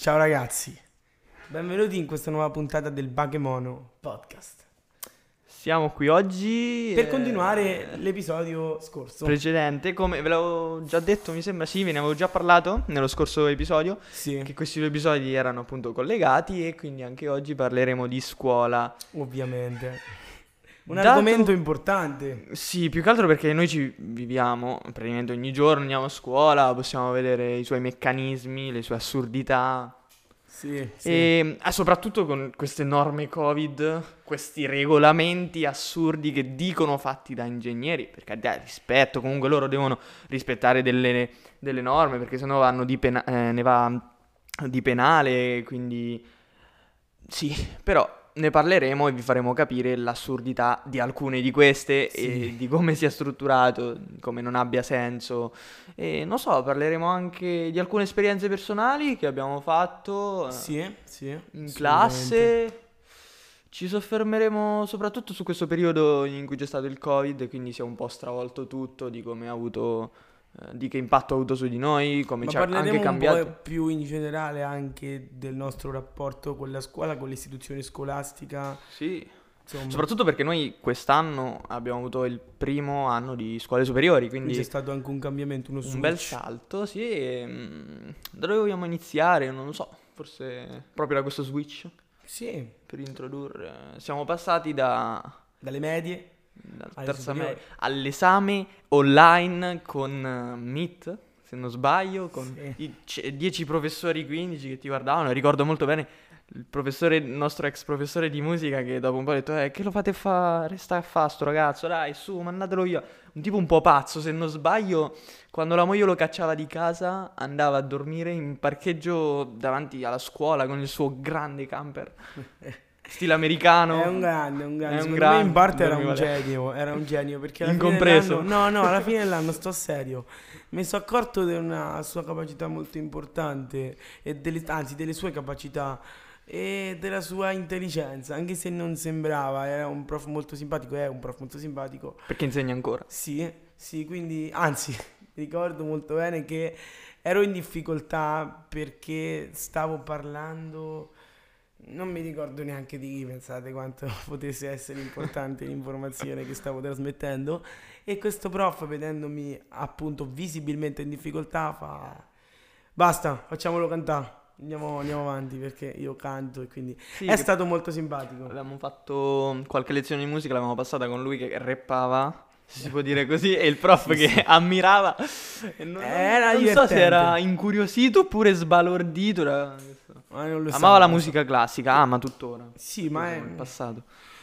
Ciao ragazzi, benvenuti in questa nuova puntata del Bakemono Podcast. Siamo qui oggi Per eh, continuare l'episodio scorso. precedente, come ve l'avevo già detto, mi sembra sì, ve ne avevo già parlato nello scorso episodio, sì, che questi due episodi erano appunto collegati e quindi anche oggi parleremo di scuola. ovviamente. Un Dato- argomento importante. Sì, più che altro perché noi ci viviamo praticamente ogni giorno, andiamo a scuola, possiamo vedere i suoi meccanismi, le sue assurdità, Sì, sì. E ah, soprattutto con queste norme Covid, questi regolamenti assurdi che dicono fatti da ingegneri, per carità, rispetto, comunque loro devono rispettare delle, delle norme, perché sennò vanno di pena- eh, ne va di penale, quindi sì, però ne parleremo e vi faremo capire l'assurdità di alcune di queste Sì. e di come sia strutturato, come non abbia senso. E non so, parleremo anche di alcune esperienze personali che abbiamo fatto. eh, Sì, sì. in classe. Ci soffermeremo soprattutto su questo periodo in cui c'è stato il Covid, quindi si è un po' stravolto tutto, di come ha avuto, di che impatto ha avuto su di noi, come Ma ci ha anche un po' cambiato. più in generale anche del nostro rapporto con la scuola, con l'istituzione scolastica. Sì, Insomma, soprattutto perché noi quest'anno abbiamo avuto il primo anno di scuole superiori, quindi quindi c'è stato anche un cambiamento, uno un bel switch. salto, sì. e, mm, da dove vogliamo iniziare? Non lo so, forse proprio da questo switch Sì, per introdurre. Siamo passati da dalle medie Media all'esame online con eh, Meet, se non sbaglio, con Sì. c- 10 professori 15 che ti guardavano. Ricordo molto bene il professore, il nostro ex professore di musica che dopo un po' ha detto eh, che lo fate fare, sta a fa sto ragazzo, dai su, mandatelo via. Un tipo un po' pazzo, se non sbaglio, quando la moglie lo cacciava di casa andava a dormire in parcheggio davanti alla scuola con il suo grande camper, stile americano. È un grande, un grande. È un Secondo me in grande, parte era un genio, era un genio perché Incompreso. no, no, alla fine dell'anno sto serio. Mi sono accorto di una sua capacità molto importante e delle, anzi delle sue capacità e della sua intelligenza, anche se non sembrava, era un prof molto simpatico, è un prof molto simpatico. Perché insegna ancora. Sì, sì, quindi anzi, ricordo molto bene che ero in difficoltà perché stavo parlando, non mi ricordo neanche di chi, pensate quanto potesse essere importante l'informazione che stavo trasmettendo e questo prof vedendomi appunto visibilmente in difficoltà fa basta, facciamolo cantare. Andiamo, andiamo avanti perché io canto e quindi Sì, è stato molto simpatico. Avevamo fatto qualche lezione di musica, l'avevamo passata con lui che rappava, se si può dire così, e il prof Sì, che ammirava. E non, Era non so se era incuriosito oppure sbalordito. non lo so, Amava la lo so. musica classica, ama tuttora. Sì, ma è, passato.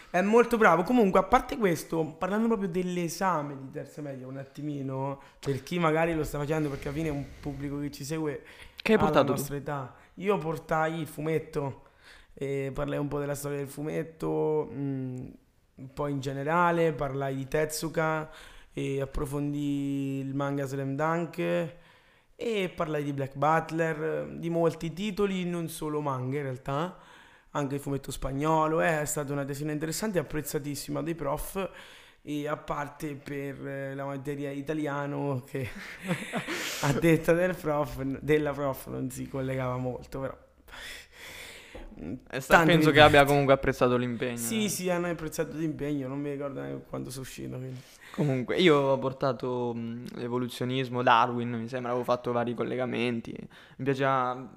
È molto bravo. Comunque, a parte questo, parlando proprio dell'esame di terza media, un attimino, per chi magari lo sta facendo, perché alla fine è un pubblico che ci segue Che hai alla portato tu? nostra età. Io portai il fumetto, e parlai un po' della storia del fumetto, mh, un po' in generale, parlai di Tetsuka e approfondì il manga Slam Dunk e parlai di Black Butler, di molti titoli, non solo manga in realtà anche il fumetto spagnolo, eh, è stata una tesina interessante e apprezzatissima dai prof e a parte per eh, la materia italiano che a detta del prof, della prof non si collegava molto, però sta- penso che abbia comunque apprezzato l'impegno. Sì, eh. sì, hanno apprezzato l'impegno, non mi ricordo neanche quando sono uscito. Quindi. Comunque, io ho portato mh, l'evoluzionismo, Darwin, mi sembra, avevo fatto vari collegamenti. Mi piaceva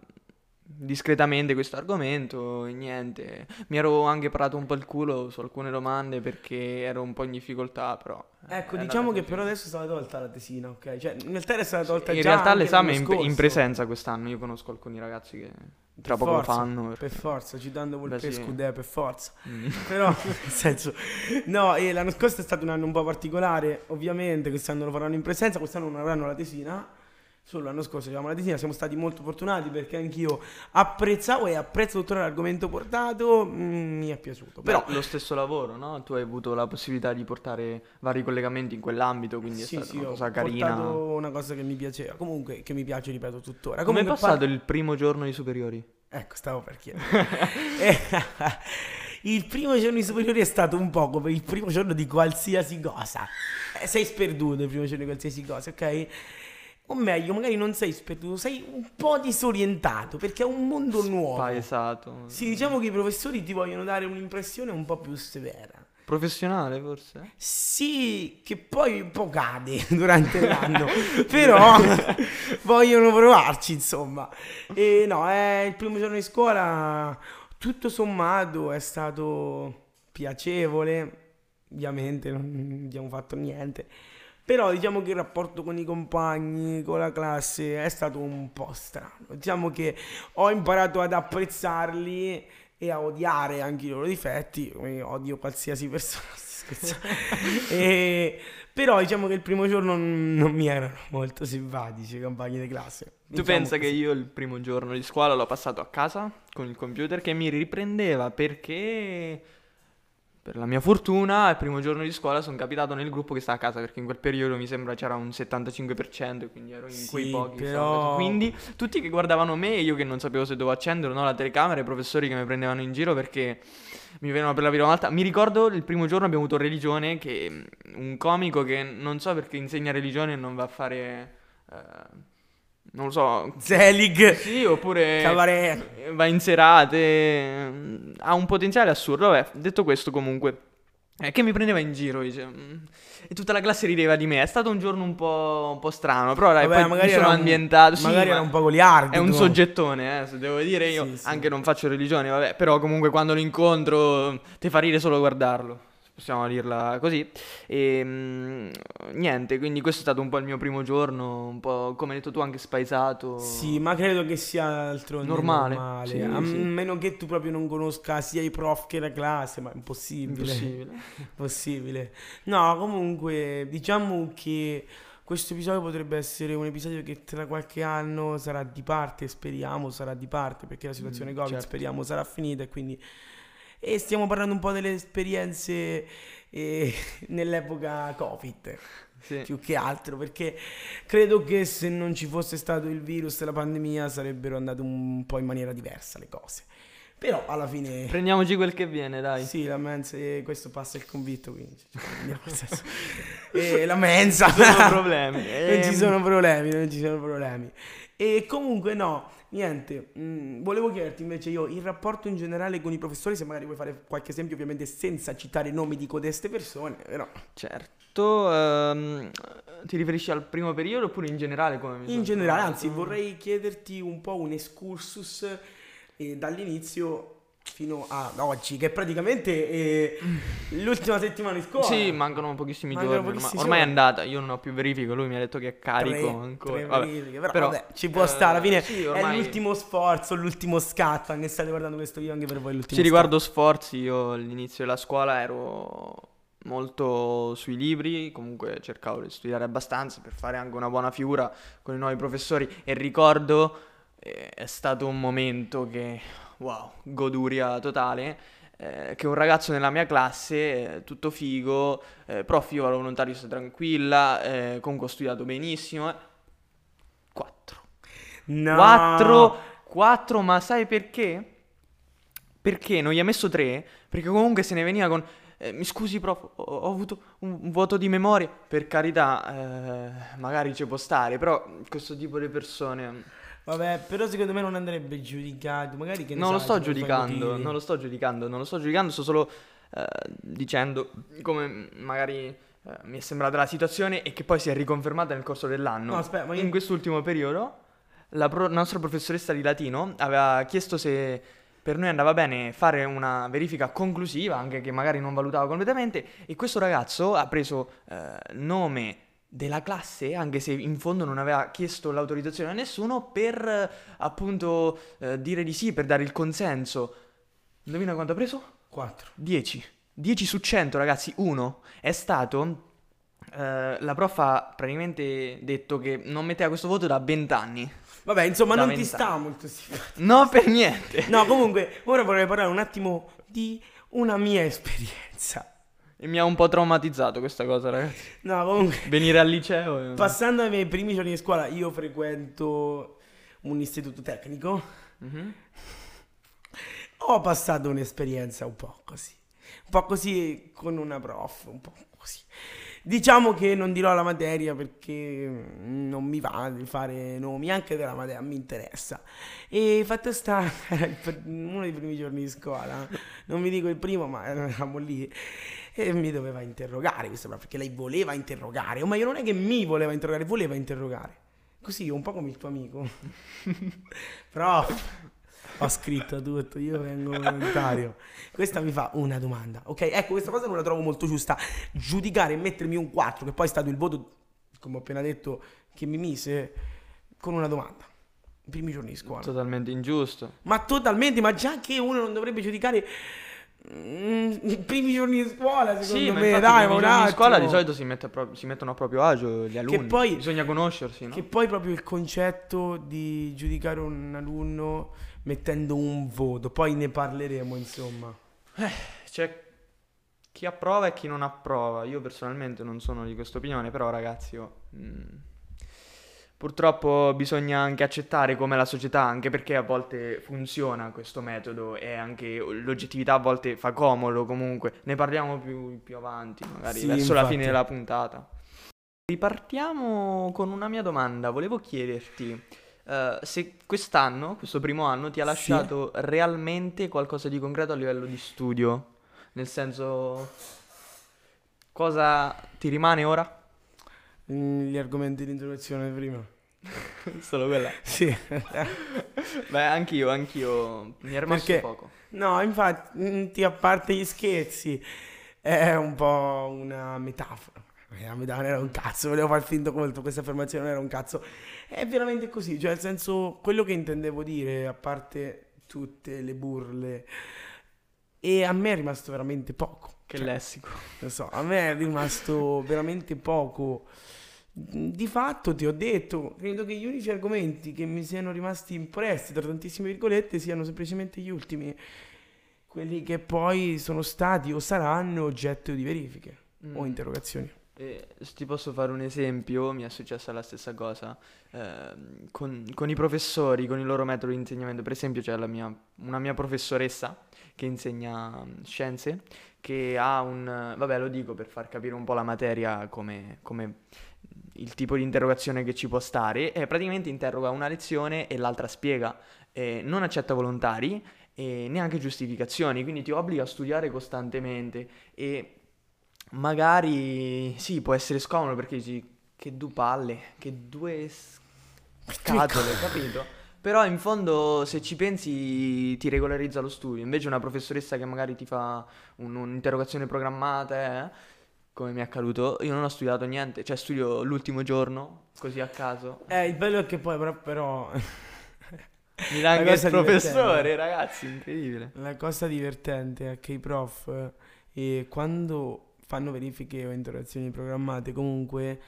discretamente questo argomento e niente. Mi ero anche parato un po' il culo su alcune domande perché ero un po' in difficoltà, però... Ecco, è andata diciamo che così. però adesso è stata tolta la tesina, ok? Cioè, in realtà era stata tolta In già realtà anche l'esame è in, in presenza quest'anno, io conosco alcuni ragazzi che tra Per poco lo forza, fanno. Per perché- forza, citando Beh, Volpe sì. Scudè, per forza. Mm. Però, nel senso, no, e l'anno scorso è stato un anno un po' particolare, ovviamente quest'anno lo faranno in presenza, quest'anno non avranno la tesina, solo l'anno scorso avevamo la tesina, siamo stati molto fortunati perché anch'io apprezzavo e apprezzo tuttora l'argomento portato, mm, mi è piaciuto. Però, Però lo stesso lavoro, no? Tu hai avuto la possibilità di portare vari collegamenti in quell'ambito, quindi sì, è stata sì, una cosa carina. portato una cosa che mi piaceva, comunque che mi piace, ripeto, tuttora. Come è passato par- il primo giorno di superiori? Ecco, stavo per chiedere. Il primo giorno di superiori è stato un po' come il primo giorno di qualsiasi cosa. Eh, sei sperduto il primo giorno di qualsiasi cosa, ok? O meglio, magari non sei sperduto, sei un po' disorientato perché è un mondo nuovo. Spaesato. Sì, diciamo che i professori ti vogliono dare un'impressione un po' più severa. Professionale forse? Sì, che poi un po' cade durante l'anno, però vogliono provarci, insomma. E no, è il primo giorno di scuola, tutto sommato è stato piacevole, ovviamente non abbiamo fatto niente. Però diciamo che il rapporto con i compagni, con la classe è stato un po' strano. Diciamo che ho imparato ad apprezzarli e a odiare anche i loro difetti, come odio qualsiasi persona. e, però diciamo che il primo giorno non mi erano molto simpatici i compagni di classe. Tu Diciamo pensa che così. io il primo giorno di scuola l'ho passato a casa con il computer che mi riprendeva perché per la mia fortuna il primo giorno di scuola sono capitato nel gruppo che sta a casa perché in quel periodo mi sembra c'era un 75% e quindi ero in Sì, quei pochi però-. Quindi tutti che guardavano me e io che non sapevo se dovevo accendere o no la telecamera, i professori che mi prendevano in giro perché mi venivano per la prima volta. Mi ricordo il primo giorno abbiamo avuto religione che mm, un comico che non so perché insegna religione e non va a fare... eh, non lo so, Zelig, sì, oppure Cabaret. va in serate, ha un potenziale assurdo. Vabbè, detto questo comunque, è che mi prendeva in giro, dice, mm, e tutta la classe rideva di me. È stato un giorno un po', un po' strano, però dai, Vabbè, magari mi sono era un- ambientato. sì, magari ma era un po' goliardo. È un soggettone, eh, se devo dire io, Sì, sì. anche non faccio religione, vabbè, però comunque quando lo incontro ti fa ridere solo guardarlo. Possiamo dirla così. E mm, niente, quindi questo è stato un po' il mio primo giorno, un po' come hai detto tu, anche spaesato. Sì, ma credo che sia d'altronde Normale. normale. Sì, a sì. meno che tu proprio non conosca sia i prof che la classe, ma è impossibile. Impossibile. Possibile. No, comunque, diciamo che questo episodio potrebbe essere un episodio che tra qualche anno sarà di parte, speriamo sarà di parte, perché la situazione Mm, Covid certo. speriamo sarà finita e quindi... E stiamo parlando un po' delle esperienze eh, nell'epoca Covid, Sì. più che altro, perché credo che se non ci fosse stato il virus e la pandemia sarebbero andate un po' in maniera diversa le cose. Però alla fine... Prendiamoci quel che viene, dai. Sì, la mensa, e questo passa il convitto, quindi. E la mensa. Non ci sono problemi. non ci sono problemi, non ci sono problemi. E comunque no, niente, mm, volevo chiederti invece io il rapporto in generale con i professori, se magari vuoi fare qualche esempio, ovviamente senza citare i nomi di codeste persone, però Certo, ehm, ti riferisci al primo periodo oppure in generale come in generale, trovato? anzi vorrei chiederti un po' un excursus eh, dall'inizio fino ad oggi, che è praticamente eh, l'ultima settimana di scuola. Sì, mancano pochissimi Mancano giorni, ormai, pochissimi ormai è giorni. andata, io non ho più verifico, lui mi ha detto che è carico Tre- ancora. tre Vabbè, verifiche, però, però, vabbè, ci può eh, stare. Alla fine sì, è ormai- l'ultimo sforzo, l'ultimo scatto. Anche state guardando questo video, anche per voi è l'ultimo Sì, riguardo sforzi, io all'inizio della scuola ero molto sui libri, comunque cercavo di studiare abbastanza per fare anche una buona figura con i nuovi professori e ricordo è stato un momento che, wow, goduria totale, eh, che un ragazzo nella mia classe, eh, tutto figo, eh, prof io ero volontario, sto tranquilla, eh, comunque ho studiato benissimo, 4. No. 4, 4, ma sai perché? Perché non gli ha messo 3? Perché comunque se ne veniva con... eh, mi scusi prof, ho, ho avuto un, vuoto di memoria. Per carità, eh, magari ci può stare, però questo tipo di persone... Vabbè, però secondo me non andrebbe giudicato. Magari che ne Non lo sai, sto giudicando, non lo sto giudicando, non lo sto giudicando, sto solo eh, dicendo come magari eh, mi è sembrata la situazione e che poi si è riconfermata nel corso dell'anno. No, aspetta, ma io- In quest'ultimo periodo la pro- nostra professoressa di latino aveva chiesto se per noi andava bene fare una verifica conclusiva, anche che magari non valutava completamente, e questo ragazzo ha preso eh, nome della classe, anche se in fondo non aveva chiesto l'autorizzazione a nessuno, per eh, appunto eh, dire di sì, per dare il consenso. Indovina quanto ha preso? 4. 10. 10 su 100, ragazzi, 1 è stato. eh, la prof ha praticamente detto che non metteva questo voto da 20 anni. Vabbè, insomma, Da non ti sta molto simpatico. No, per niente. No, comunque, ora vorrei parlare un attimo di una mia esperienza. E mi ha un po' traumatizzato questa cosa, ragazzi. No, comunque, Venire al liceo. passando ai miei primi giorni di scuola, io frequento un istituto tecnico. Mhm. Ho passato un'esperienza un po' così. Un po' così con una prof, un po' così. Diciamo che non dirò la materia perché non mi va di fare nomi, anche della materia mi interessa. E fatto sta, uno dei primi giorni di scuola, non vi dico il primo, ma eravamo lì e mi doveva interrogare questa perché lei voleva interrogare, ma io non è che mi voleva interrogare, voleva interrogare. Così, un po' come il tuo amico. Però ho scritto tutto, io vengo volontario. Questa mi fa una domanda. Ok, ecco, questa cosa non la trovo molto giusta. Giudicare e mettermi un 4, che poi è stato il voto, come ho appena detto, che mi mise con una domanda. I primi giorni di scuola. Totalmente ingiusto. Ma totalmente, ma già che uno non dovrebbe giudicare i primi giorni di scuola, secondo Sì, me, dai, ma un giorni di scuola di attimo. solito si, mette pro- si mettono a proprio agio gli alunni. poi- Bisogna conoscersi, no? Che poi proprio il concetto di giudicare un alunno mettendo un voto, poi ne parleremo, insomma. C'è chi approva e chi non approva. Io personalmente non sono di questa opinione, però ragazzi, io, mm, purtroppo bisogna anche accettare come la società, anche perché a volte funziona questo metodo e anche l'oggettività a volte fa comodo comunque. Ne parliamo più, più avanti, magari Sì, verso la infatti. fine della puntata. Ripartiamo con una mia domanda. Volevo chiederti eh, se quest'anno, questo primo anno, ti ha Sì. lasciato realmente qualcosa di concreto a livello di studio? Nel senso, cosa ti rimane ora? Mm, Gli argomenti di introduzione prima. Solo quella. Sì. Beh, anch'io, anch'io. Mi è rimasto Perché- poco. No, infatti, a parte gli scherzi, è un po' una metafora. La metafora era un cazzo, volevo far finto conto, questa affermazione non era un cazzo. È veramente così, cioè nel senso, quello che intendevo dire, a parte tutte le burle, e a me è rimasto veramente poco. Che Cioè, lessico. Lo so, a me è rimasto veramente poco. Di fatto ti ho detto, credo che gli unici argomenti che mi siano rimasti impressi, tra tantissime virgolette, siano semplicemente gli ultimi, quelli che poi sono stati o saranno oggetto di verifiche o Mm. interrogazioni. Eh, se ti posso fare un esempio, mi è successa la stessa cosa ehm, con, con i professori, con il loro metodo di insegnamento. Per esempio, c'è la mia- una mia professoressa che insegna mm, scienze, che ha un... Vabbè, lo dico per far capire un po' la materia, come, come il tipo di interrogazione che ci può stare. E praticamente interroga una lezione e l'altra spiega. Eh, non accetta volontari e neanche giustificazioni, quindi ti obbliga a studiare costantemente e magari sì, può essere scomodo perché dici che due palle, che due scatole, capito? Però in fondo se ci pensi ti regolarizza lo studio, invece una professoressa che magari ti fa un- un'interrogazione programmata, eh, come mi è accaduto, io non ho studiato niente, cioè studio l'ultimo giorno, così a caso. Eh, il bello è che poi però, però Mi dà anche il professore, ragazzi, incredibile. La cosa divertente è che i prof, eh, quando fanno verifiche o interrogazioni programmate, comunque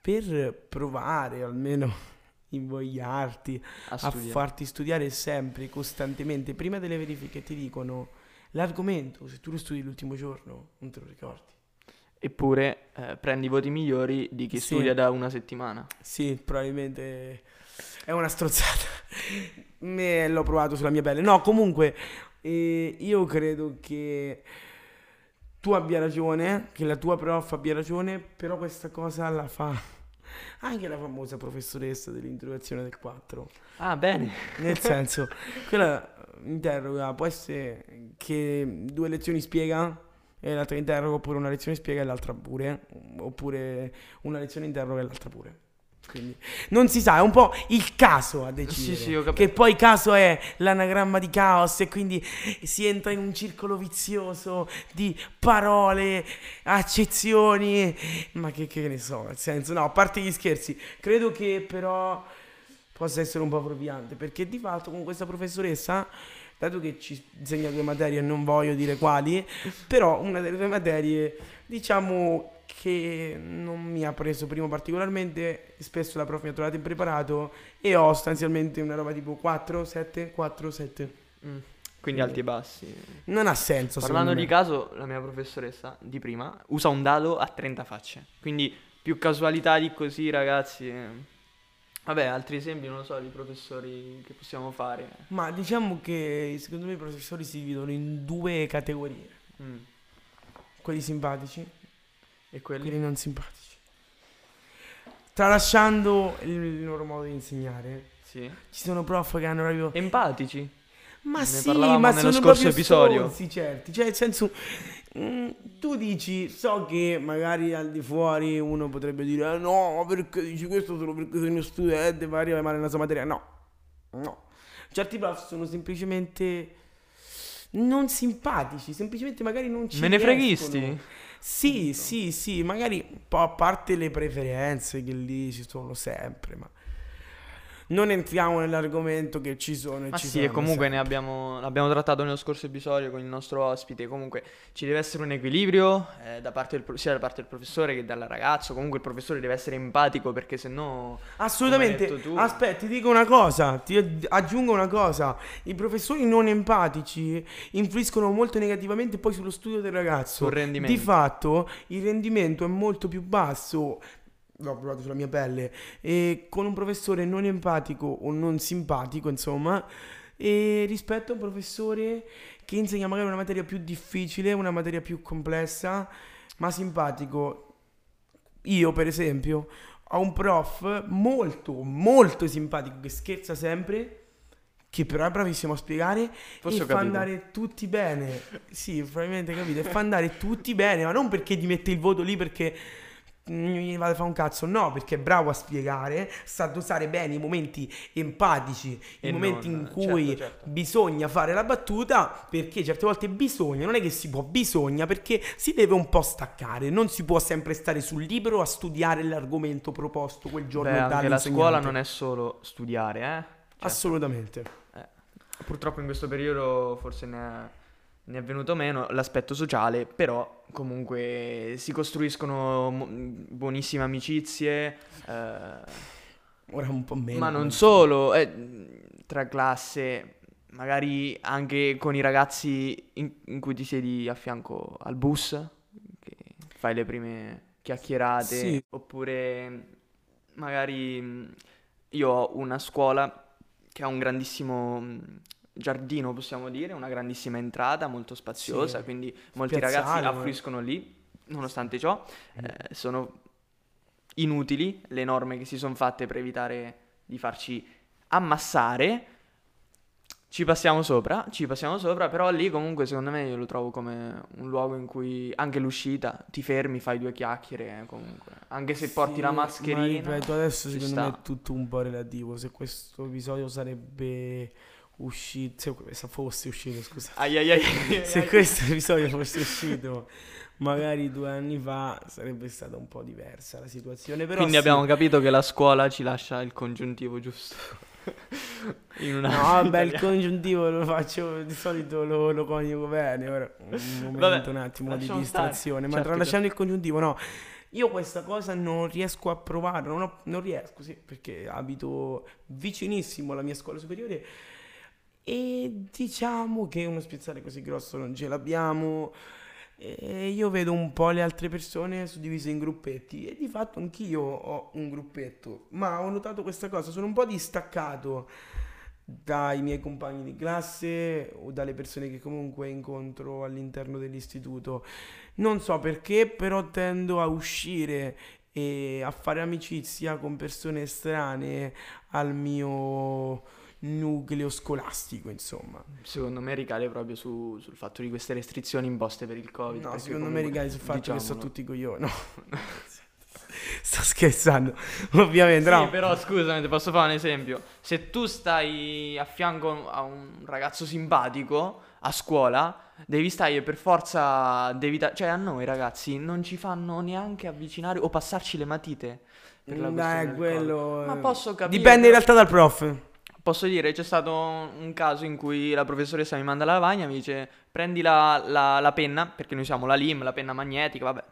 per provare almeno invogliarti A a farti studiare sempre, costantemente, prima delle verifiche ti dicono l'argomento, se tu lo studi l'ultimo giorno, non te lo ricordi. Eppure eh, prendi i voti migliori di chi Sì. studia da una settimana. Sì, probabilmente è una strozzata. Me l'ho provato sulla mia pelle. No, comunque, eh, io credo che tu abbia ragione, che la tua prof abbia ragione, però questa cosa la fa anche la famosa professoressa dell'introduzione del 4. Ah, bene. Nel senso, quella interroga, può essere che due lezioni spiega e l'altra interroga, oppure una lezione spiega e l'altra pure, oppure una lezione interroga e l'altra pure. Quindi non si sa, è un po' il caso a decidere. Sì, sì, ho capito. Che poi caso è l'anagramma di caos e quindi si entra in un circolo vizioso di parole, accezioni, ma che, che ne so, nel senso, no, a parte gli scherzi, credo che però possa essere un po' fuorviante, perché di fatto con questa professoressa, dato che ci insegna due materie, non voglio dire quali, però una delle due materie, diciamo che non mi ha preso primo particolarmente, spesso la prof mi ha trovato impreparato e ho sostanzialmente una roba tipo 4, 7, 4, 7. Mm. Quindi alti e bassi. Non ha senso, Parlando di caso, la mia professoressa di prima usa un dado a 30 facce. Quindi più casualità di così, ragazzi. Vabbè, altri esempi, non lo so, di professori che possiamo fare. Ma diciamo che secondo me i professori si dividono in due categorie. Mm. Quelli simpatici E quelli? quelli non simpatici. Tralasciando il loro modo di insegnare, Sì. ci sono prof che hanno proprio... Empatici. Ma Ne sì, ma nello sono scorso episodio. stronzi, certi. Cioè, nel senso, mm, tu dici, so che magari al di fuori uno potrebbe dire, "Eh, no, ma perché dici questo solo perché sei uno studente, ma arriva male nella sua materia. No, no. Certi prof sono semplicemente non simpatici, semplicemente magari non ci Me ne riescono. freghisti? Sì, sì, sì, magari un po' a parte le preferenze che lì ci sono sempre, ma non entriamo nell'argomento che ci sono e Ma ci sì, e comunque ne abbiamo, l'abbiamo trattato nello scorso episodio con il nostro ospite. Comunque ci deve essere un equilibrio eh, da parte del sia da parte del professore che dal ragazzo. Comunque il professore deve essere empatico perché se no. Assolutamente. Tu. Aspetta, ti dico una cosa, ti aggi- aggiungo una cosa. I professori non empatici influiscono molto negativamente poi sullo studio del ragazzo. Sul rendimento. Di fatto il rendimento è molto più basso. L'ho provato sulla mia pelle. E con un professore non empatico o non simpatico, insomma, e rispetto a un professore che insegna magari una materia più difficile, una materia più complessa, ma simpatico. Io, per esempio, ho un prof molto, molto simpatico che scherza sempre, che però è bravissimo a spiegare Forse e fa andare tutti bene. Sì, probabilmente capito. E fa andare tutti bene, ma non perché ti mette il voto lì perché mi vado a fare un cazzo, no, perché è bravo a spiegare, sa dosare bene i momenti empatici, E i momenti non- in cui certo, certo. bisogna fare la battuta, perché certe volte bisogna, non è che si può, bisogna, perché si deve un po' staccare, non si può sempre stare sul libro a studiare l'argomento proposto quel giorno Beh, anche la scuola non è solo studiare, eh. Cioè, Assolutamente. eh, Purtroppo in questo periodo forse ne è, ne è venuto meno l'aspetto sociale, però comunque si costruiscono buonissime amicizie. eh, Ora un po' meno. Ma non solo, eh, tra classe, magari anche con i ragazzi in, in cui ti siedi a fianco al bus, che fai le prime chiacchierate, Sì. oppure magari io ho una scuola che ha un grandissimo giardino, possiamo dire, una grandissima entrata molto spaziosa, Sì. quindi molti ragazzi ma- affluiscono lì, nonostante ciò, Mm. eh, sono inutili le norme che si sono fatte per evitare di farci ammassare. Ci passiamo sopra, ci passiamo sopra, però lì comunque secondo me io lo trovo come un luogo in cui anche l'uscita ti fermi, fai due chiacchiere, eh, comunque. Anche se porti Sì, la Ma mascherina. ripeto, adesso secondo me sta. è tutto un po' relativo. Se questo episodio sarebbe uscito, se se fosse uscito, scusa. Ai ai ai, ai, Se ai. questo episodio fosse uscito magari due anni fa, sarebbe stata un po' diversa la situazione. Però Quindi sì. abbiamo capito che la scuola ci lascia il congiuntivo giusto. In una No, vabbè, il congiuntivo lo faccio di solito lo, lo coniugo bene. Ora un momento, Vabbè, un attimo di lasciamo stare. distrazione. Ma Certo, tralasciando il congiuntivo, no. Io questa cosa non riesco a provare, non, ho- non riesco, sì, perché abito vicinissimo alla mia scuola superiore e diciamo che uno spiazzale così grosso non ce l'abbiamo. E io vedo un po' le altre persone suddivise in gruppetti e di fatto anch'io ho un gruppetto, ma ho notato questa cosa, sono un po' distaccato dai miei compagni di classe o dalle persone che comunque incontro all'interno dell'istituto. Non so perché, però tendo a uscire e a fare amicizia con persone estranee al mio nucleo scolastico, insomma. Secondo me ricade proprio su- sul fatto di queste restrizioni imposte per il Covid. No, secondo me comunque, ricade sul fatto che sono diciamolo. tutti coglioni. No. Sto scherzando, ovviamente. Sì, no. però scusami, ti posso fare un esempio. Se tu stai a fianco a un ragazzo simpatico a scuola, devi stare per forza. Devi da- cioè, a noi ragazzi non ci fanno neanche avvicinare o passarci le matite. Per la questione Dai, quello... Ma eh, posso capire. Dipende in realtà dal prof. Posso dire, c'è stato un caso in cui la professoressa mi manda la lavagna, mi dice prendi la, la- la penna, perché noi usiamo la LIM, la penna magnetica, vabbè,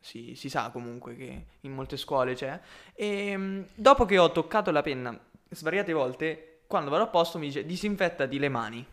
si, si sa comunque che in molte scuole c'è. E mm, dopo che ho toccato la penna svariate volte, quando vado a posto mi dice disinfettati le mani.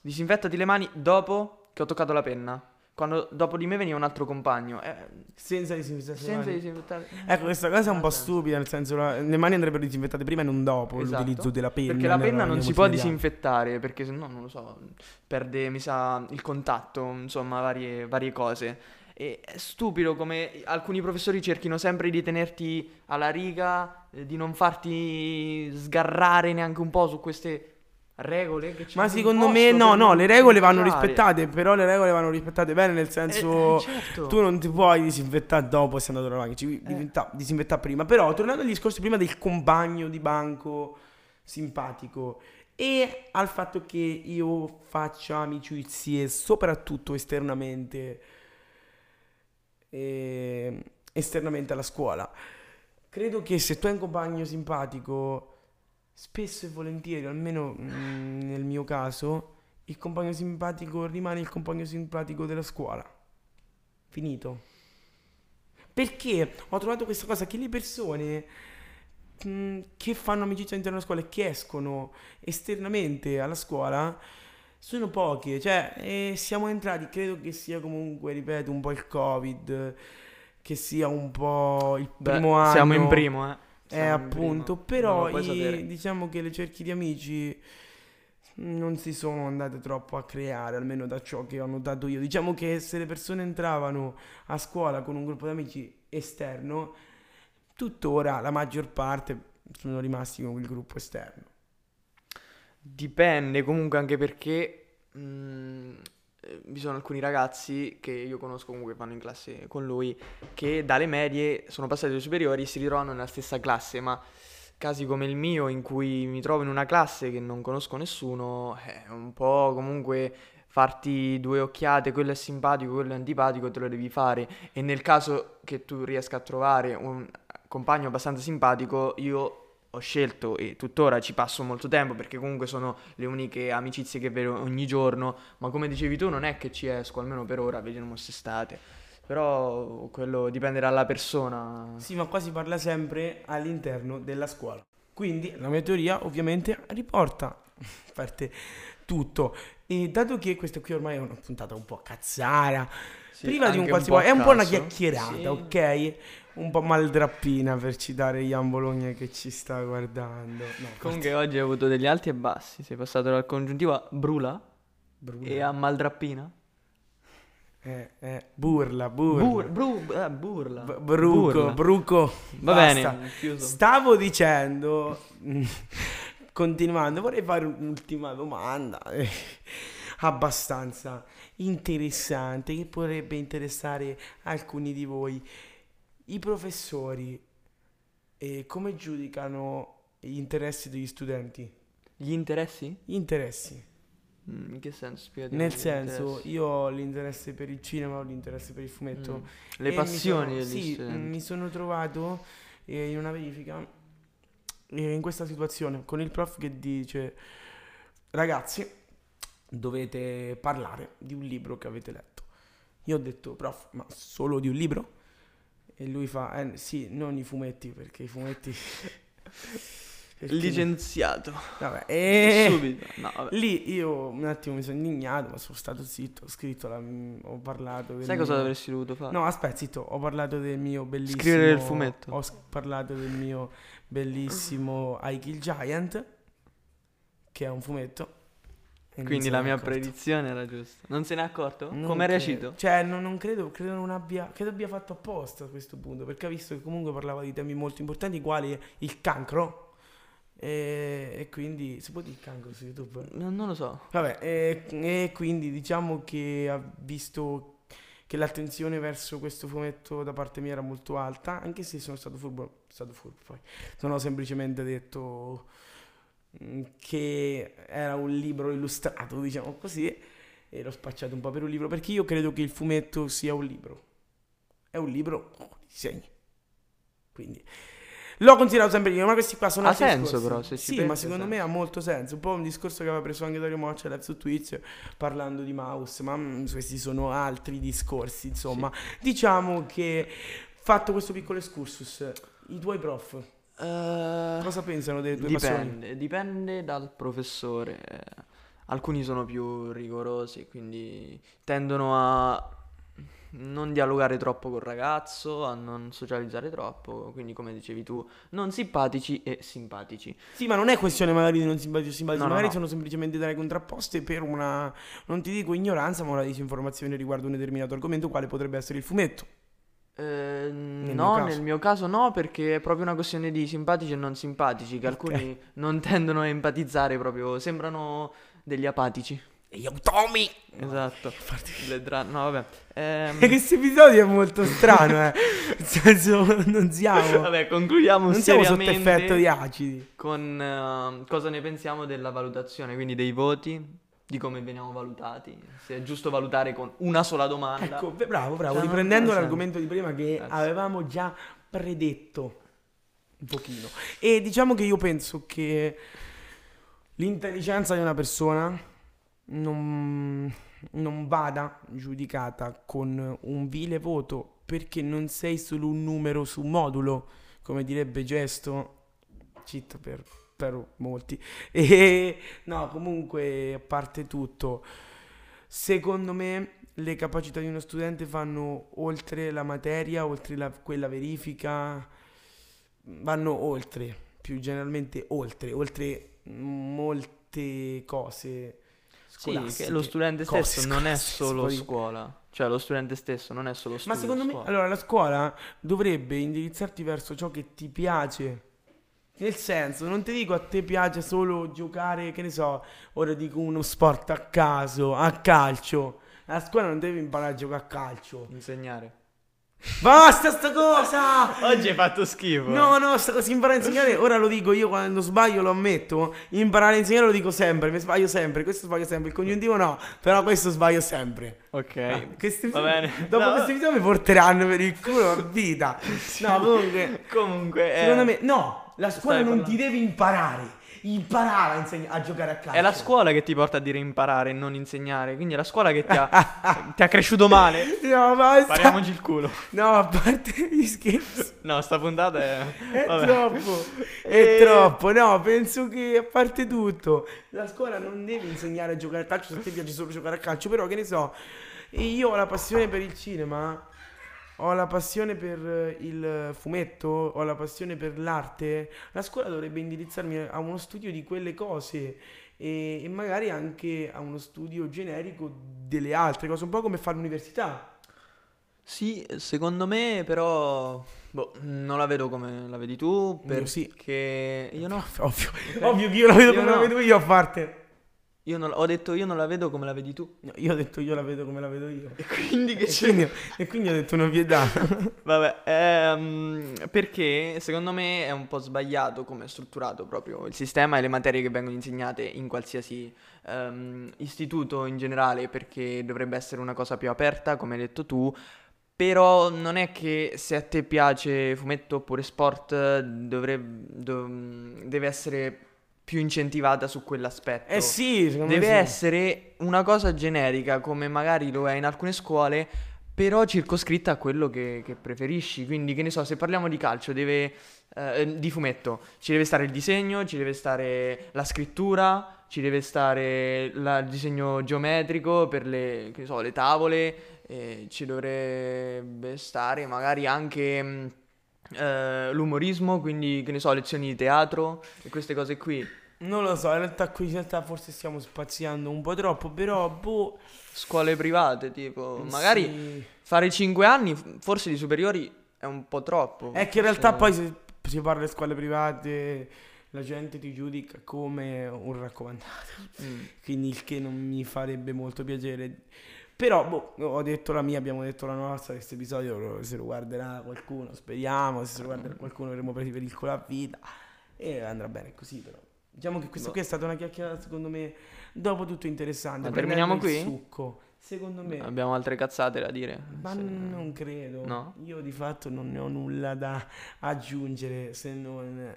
Disinfettati le mani dopo che ho toccato la penna. Quando dopo di me veniva un altro compagno. eh, Senza disinfettare senza disinfettare. Ecco, questa cosa è un po' Ha senso. stupida, nel senso la- le mani andrebbero disinfettate prima e non dopo Esatto. l'utilizzo della penna. Perché la penna non si può disinfettare, perché se no, non lo so, perde, mi sa, il contatto, insomma, varie, varie cose. E è stupido come alcuni professori cerchino sempre di tenerti alla riga, eh, di non farti sgarrare neanche un po' su queste regole che ci Ma secondo me no, no, le regole vanno rispettate, però le regole vanno rispettate bene, nel Eh, senso eh, certo. tu non ti puoi disinfettare dopo se è andato alla macchina, ci Eh. disinfettare prima. Però tornando al discorso prima del compagno di banco simpatico e al fatto che io faccia amicizie soprattutto esternamente eh, esternamente alla scuola. Credo che se tu hai un compagno simpatico, spesso e volentieri, almeno mm, nel mio caso, il compagno simpatico rimane il compagno simpatico della scuola. Finito. Perché ho trovato questa cosa che le persone mm, che fanno amicizia all'interno della scuola e che escono esternamente alla scuola sono poche. Cioè, eh, siamo entrati, credo che sia comunque, ripeto, un po' il Covid, che sia un po' il Beh, primo anno. Siamo in primo, eh. Eh, appunto, però i- diciamo che le cerchi di amici non si sono andate troppo a creare, almeno da ciò che ho notato io. Diciamo che se le persone entravano a scuola con un gruppo di amici esterno, tuttora la maggior parte sono rimasti con il gruppo esterno. Dipende comunque anche perché mm, eh, vi sono alcuni ragazzi che io conosco comunque vanno in classe con lui che dalle medie sono passati alle superiori e si ritrovano nella stessa classe, ma casi come il mio in cui mi trovo in una classe che non conosco nessuno è un po' comunque farti due occhiate, quello è simpatico, quello è antipatico, te lo devi fare. E nel caso che tu riesca a trovare un compagno abbastanza simpatico, io ho scelto e tuttora ci passo molto tempo perché comunque sono le uniche amicizie che vedo ogni giorno, ma come dicevi tu non è che ci esco, almeno per ora, vediamo quest'estate. Però quello dipende dalla persona. Sì, ma qua si parla sempre all'interno della scuola. Quindi la mia teoria ovviamente riporta a parte tutto. E dato che questa qui ormai è una puntata un po' cazzara, Sì, priva di un po' a è un po' una chiacchierata, Sì. ok? Un po' maldrappina per citare Ian Bologna che ci sta guardando. No, Comunque oggi hai avuto degli alti e bassi, sei passato dal congiuntivo a brula Bruna. e a maldrappina. Eh, eh, burla, burla. Bur- bru- eh, burla. B- bruco, Burla. bruco. Va basta. bene, chiuso. Stavo dicendo, continuando, vorrei fare un'ultima domanda eh, abbastanza interessante che potrebbe interessare alcuni di voi. I professori eh, come giudicano gli interessi degli studenti? Gli interessi? Gli interessi. Mm, in che senso? Spiegati Nel senso, interessi. io ho l'interesse per il cinema, ho l'interesse per il fumetto. Mm. Le E mi passioni sono- degli sì, studenti. mi sono trovato eh, in una verifica eh, in questa situazione con il prof che dice ragazzi dovete parlare di un libro che avete letto. Io ho detto prof ma solo di un libro? E lui fa eh, sì non i fumetti perché i fumetti... perché- Licenziato. Vabbè, e... Subito. No, vabbè. Lì io un attimo mi sono indignato, ma sono stato zitto, ho scritto, la- ho parlato Sai cosa mio- avresti dovuto fare? No, aspetta, zitto, ho parlato del mio bellissimo... Scrivere il fumetto. Ho parlato del mio bellissimo I Kill Giant, che è un fumetto. Quindi la mia accorto. predizione era giusta. Non se n'è accorto? Non Come è reagito? Cioè, non, non credo, credo non abbia, credo abbia fatto apposta a questo punto, perché ha visto che comunque parlava di temi molto importanti, quali il cancro. E, e quindi, si può dire il cancro su YouTube? No, non lo so. Vabbè, e, e quindi diciamo che ha visto che l'attenzione verso questo fumetto da parte mia era molto alta, anche se sono stato furbo, stato furbo poi. Sono semplicemente detto che era un libro illustrato, diciamo così, e l'ho spacciato un po' per un libro, perché io credo che il fumetto sia un libro. È un libro con i disegni. Quindi l'ho considerato sempre io, ma questi qua sono Ha altri senso discorsi. però, se ci Sì, pensi, ma secondo me senso. ha molto senso. Un po' un discorso che aveva preso anche Dario Moccia live su Twitch parlando di mouse, ma mm, questi sono altri discorsi, insomma. Diciamo che fatto questo piccolo excursus, i tuoi prof Eh, cosa pensano delle tue passioni? dipende, dipende dal professore. Alcuni sono più rigorosi, quindi tendono a non dialogare troppo col ragazzo, a non socializzare troppo, quindi come dicevi tu, non simpatici e simpatici. Sì, ma non è questione magari di non simpatici o simpatici, No, no, magari no. sono semplicemente delle contrapposte per una, non ti dico ignoranza, ma una disinformazione riguardo un determinato argomento, quale potrebbe essere il fumetto. Eh, mio no, nel mio caso no, perché è proprio una questione di simpatici e non simpatici, che alcuni non tendono a empatizzare proprio, sembrano degli apatici. E io, Tommy! Esatto. Le dra- no, vabbè. Ehm, Questo episodio è molto strano, eh. Nel senso, non siamo, vabbè, concludiamo non siamo sotto effetto di acidi. con eh, cosa ne pensiamo della valutazione, quindi dei voti, di come veniamo valutati, se è giusto valutare con una sola domanda. Ecco, bravo, bravo. Cioè, Riprendendo l'argomento di prima che Grazie. avevamo già predetto un pochino. E diciamo che io penso che l'intelligenza di una persona non, non vada giudicata con un vile voto perché non sei solo un numero su un modulo, come direbbe Gesto. Cheat per, per molti. E no, comunque, a parte tutto, secondo me le capacità di uno studente fanno oltre la materia, oltre la- quella verifica, vanno oltre, più generalmente oltre, oltre molte cose. Sì, lo studente cose stesso non è solo scuola, cioè lo studente stesso non è solo Ma studio, secondo me, scuola. allora, la scuola dovrebbe indirizzarti verso ciò che ti piace. Nel senso, non ti dico a te piace solo giocare, che ne so, ora dico uno sport a caso, a calcio. La scuola non deve imparare a giocare a calcio. insegnare. Basta sta cosa! Oggi hai fatto schifo. No, no, sta cosa imparare a insegnare, ora lo dico io quando sbaglio lo ammetto, imparare a insegnare lo dico sempre, mi sbaglio sempre, questo sbaglio sempre, il congiuntivo no, però questo sbaglio sempre. Ok. Ah, questi- Va bene. Dopo No. questo video mi porteranno per il culo a vita. No, comunque, Comunque, eh, secondo me, no, la scuola non ti deve imparare, imparare a, insegna- a giocare a calcio. è la scuola che ti porta a dire imparare e non insegnare. Quindi è la scuola che ti ha, ti ha cresciuto male. No, basta. Pariamoci il culo. No, a parte gli scherzi. No, sta puntata è. È troppo, è E- troppo, no, penso che a parte tutto, la scuola non deve insegnare a giocare a calcio se te piace solo giocare a calcio, però che ne so, io ho la passione per il cinema, ho la passione per eh, il fumetto, ho la passione per l'arte, la scuola dovrebbe indirizzarmi a uno studio di quelle cose e, e magari anche a uno studio generico delle altre cose, un po' come fa l'università. Sì, secondo me, però. Boh, non la vedo come la vedi tu. Io sì. Perché io no. Ovvio, ovvio che io la vedo Io come la no. vedo io a parte. Io non, ho detto io non la vedo come la vedi tu. No, io ho detto io la vedo come la vedo io. E quindi che E quindi, e quindi ho detto una pietà. Vabbè, ehm, perché secondo me è un po' sbagliato come è strutturato proprio il sistema e le materie che vengono insegnate in qualsiasi ehm, istituto in generale, perché dovrebbe essere una cosa più aperta, come hai detto tu. Però non è che se a te piace fumetto oppure sport dovrebbe, dov- deve essere più incentivata su quell'aspetto. Eh sì, secondo Deve me sì. essere una cosa generica, come magari lo è in alcune scuole, però circoscritta a quello che, che preferisci. Quindi, che ne so, se parliamo di calcio, deve, eh, di fumetto, ci deve stare il disegno, ci deve stare la scrittura, ci deve stare la- il disegno geometrico per le, so, le tavole, e ci dovrebbe stare magari anche... eh, l'umorismo, quindi che ne so, lezioni di teatro e queste cose qui. Non lo so, in realtà qui in realtà forse stiamo spaziando un po' troppo, però boh. Scuole private, tipo, magari sì. fare 5 anni, forse di superiori, è un po' troppo. È che in realtà Cioè, poi se si parla di scuole private la gente ti giudica come un raccomandato. mm. Quindi il che non mi farebbe molto piacere. Però, boh, ho detto la mia, abbiamo detto la nostra. Questo episodio se lo guarderà qualcuno, speriamo. Se lo guarderà qualcuno, avremo presi per il culo a vita. E andrà bene così, però. Diciamo che questa Boh. qui è stata una chiacchierata, secondo me, dopo tutto interessante. Ma terminiamo qui? Succo. Secondo me. Abbiamo altre cazzate da dire. Ma Se- non credo. No? Io di fatto non ne ho nulla da aggiungere se non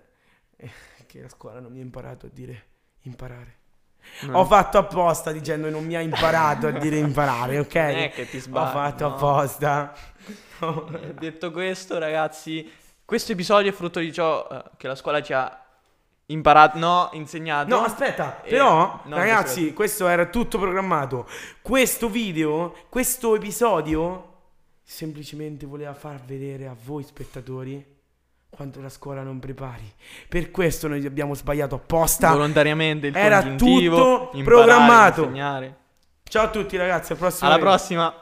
eh, che la scuola non mi ha imparato a dire imparare. Non- Ho fatto apposta dicendo che non mi ha imparato a dire imparare, ok? Non è che ti Ho sbagli. fatto no. apposta. Detto questo, ragazzi, questo episodio è frutto di ciò eh, che la scuola ci ha imparato, no, insegnato. No, aspetta, però, no, ragazzi, questo era tutto programmato. Questo video, questo episodio semplicemente voleva far vedere a voi spettatori quanto la scuola non prepari. Per questo noi abbiamo sbagliato apposta. Volontariamente il Era tutto programmato. Ciao a tutti ragazzi, al prossimo Alla video. prossima.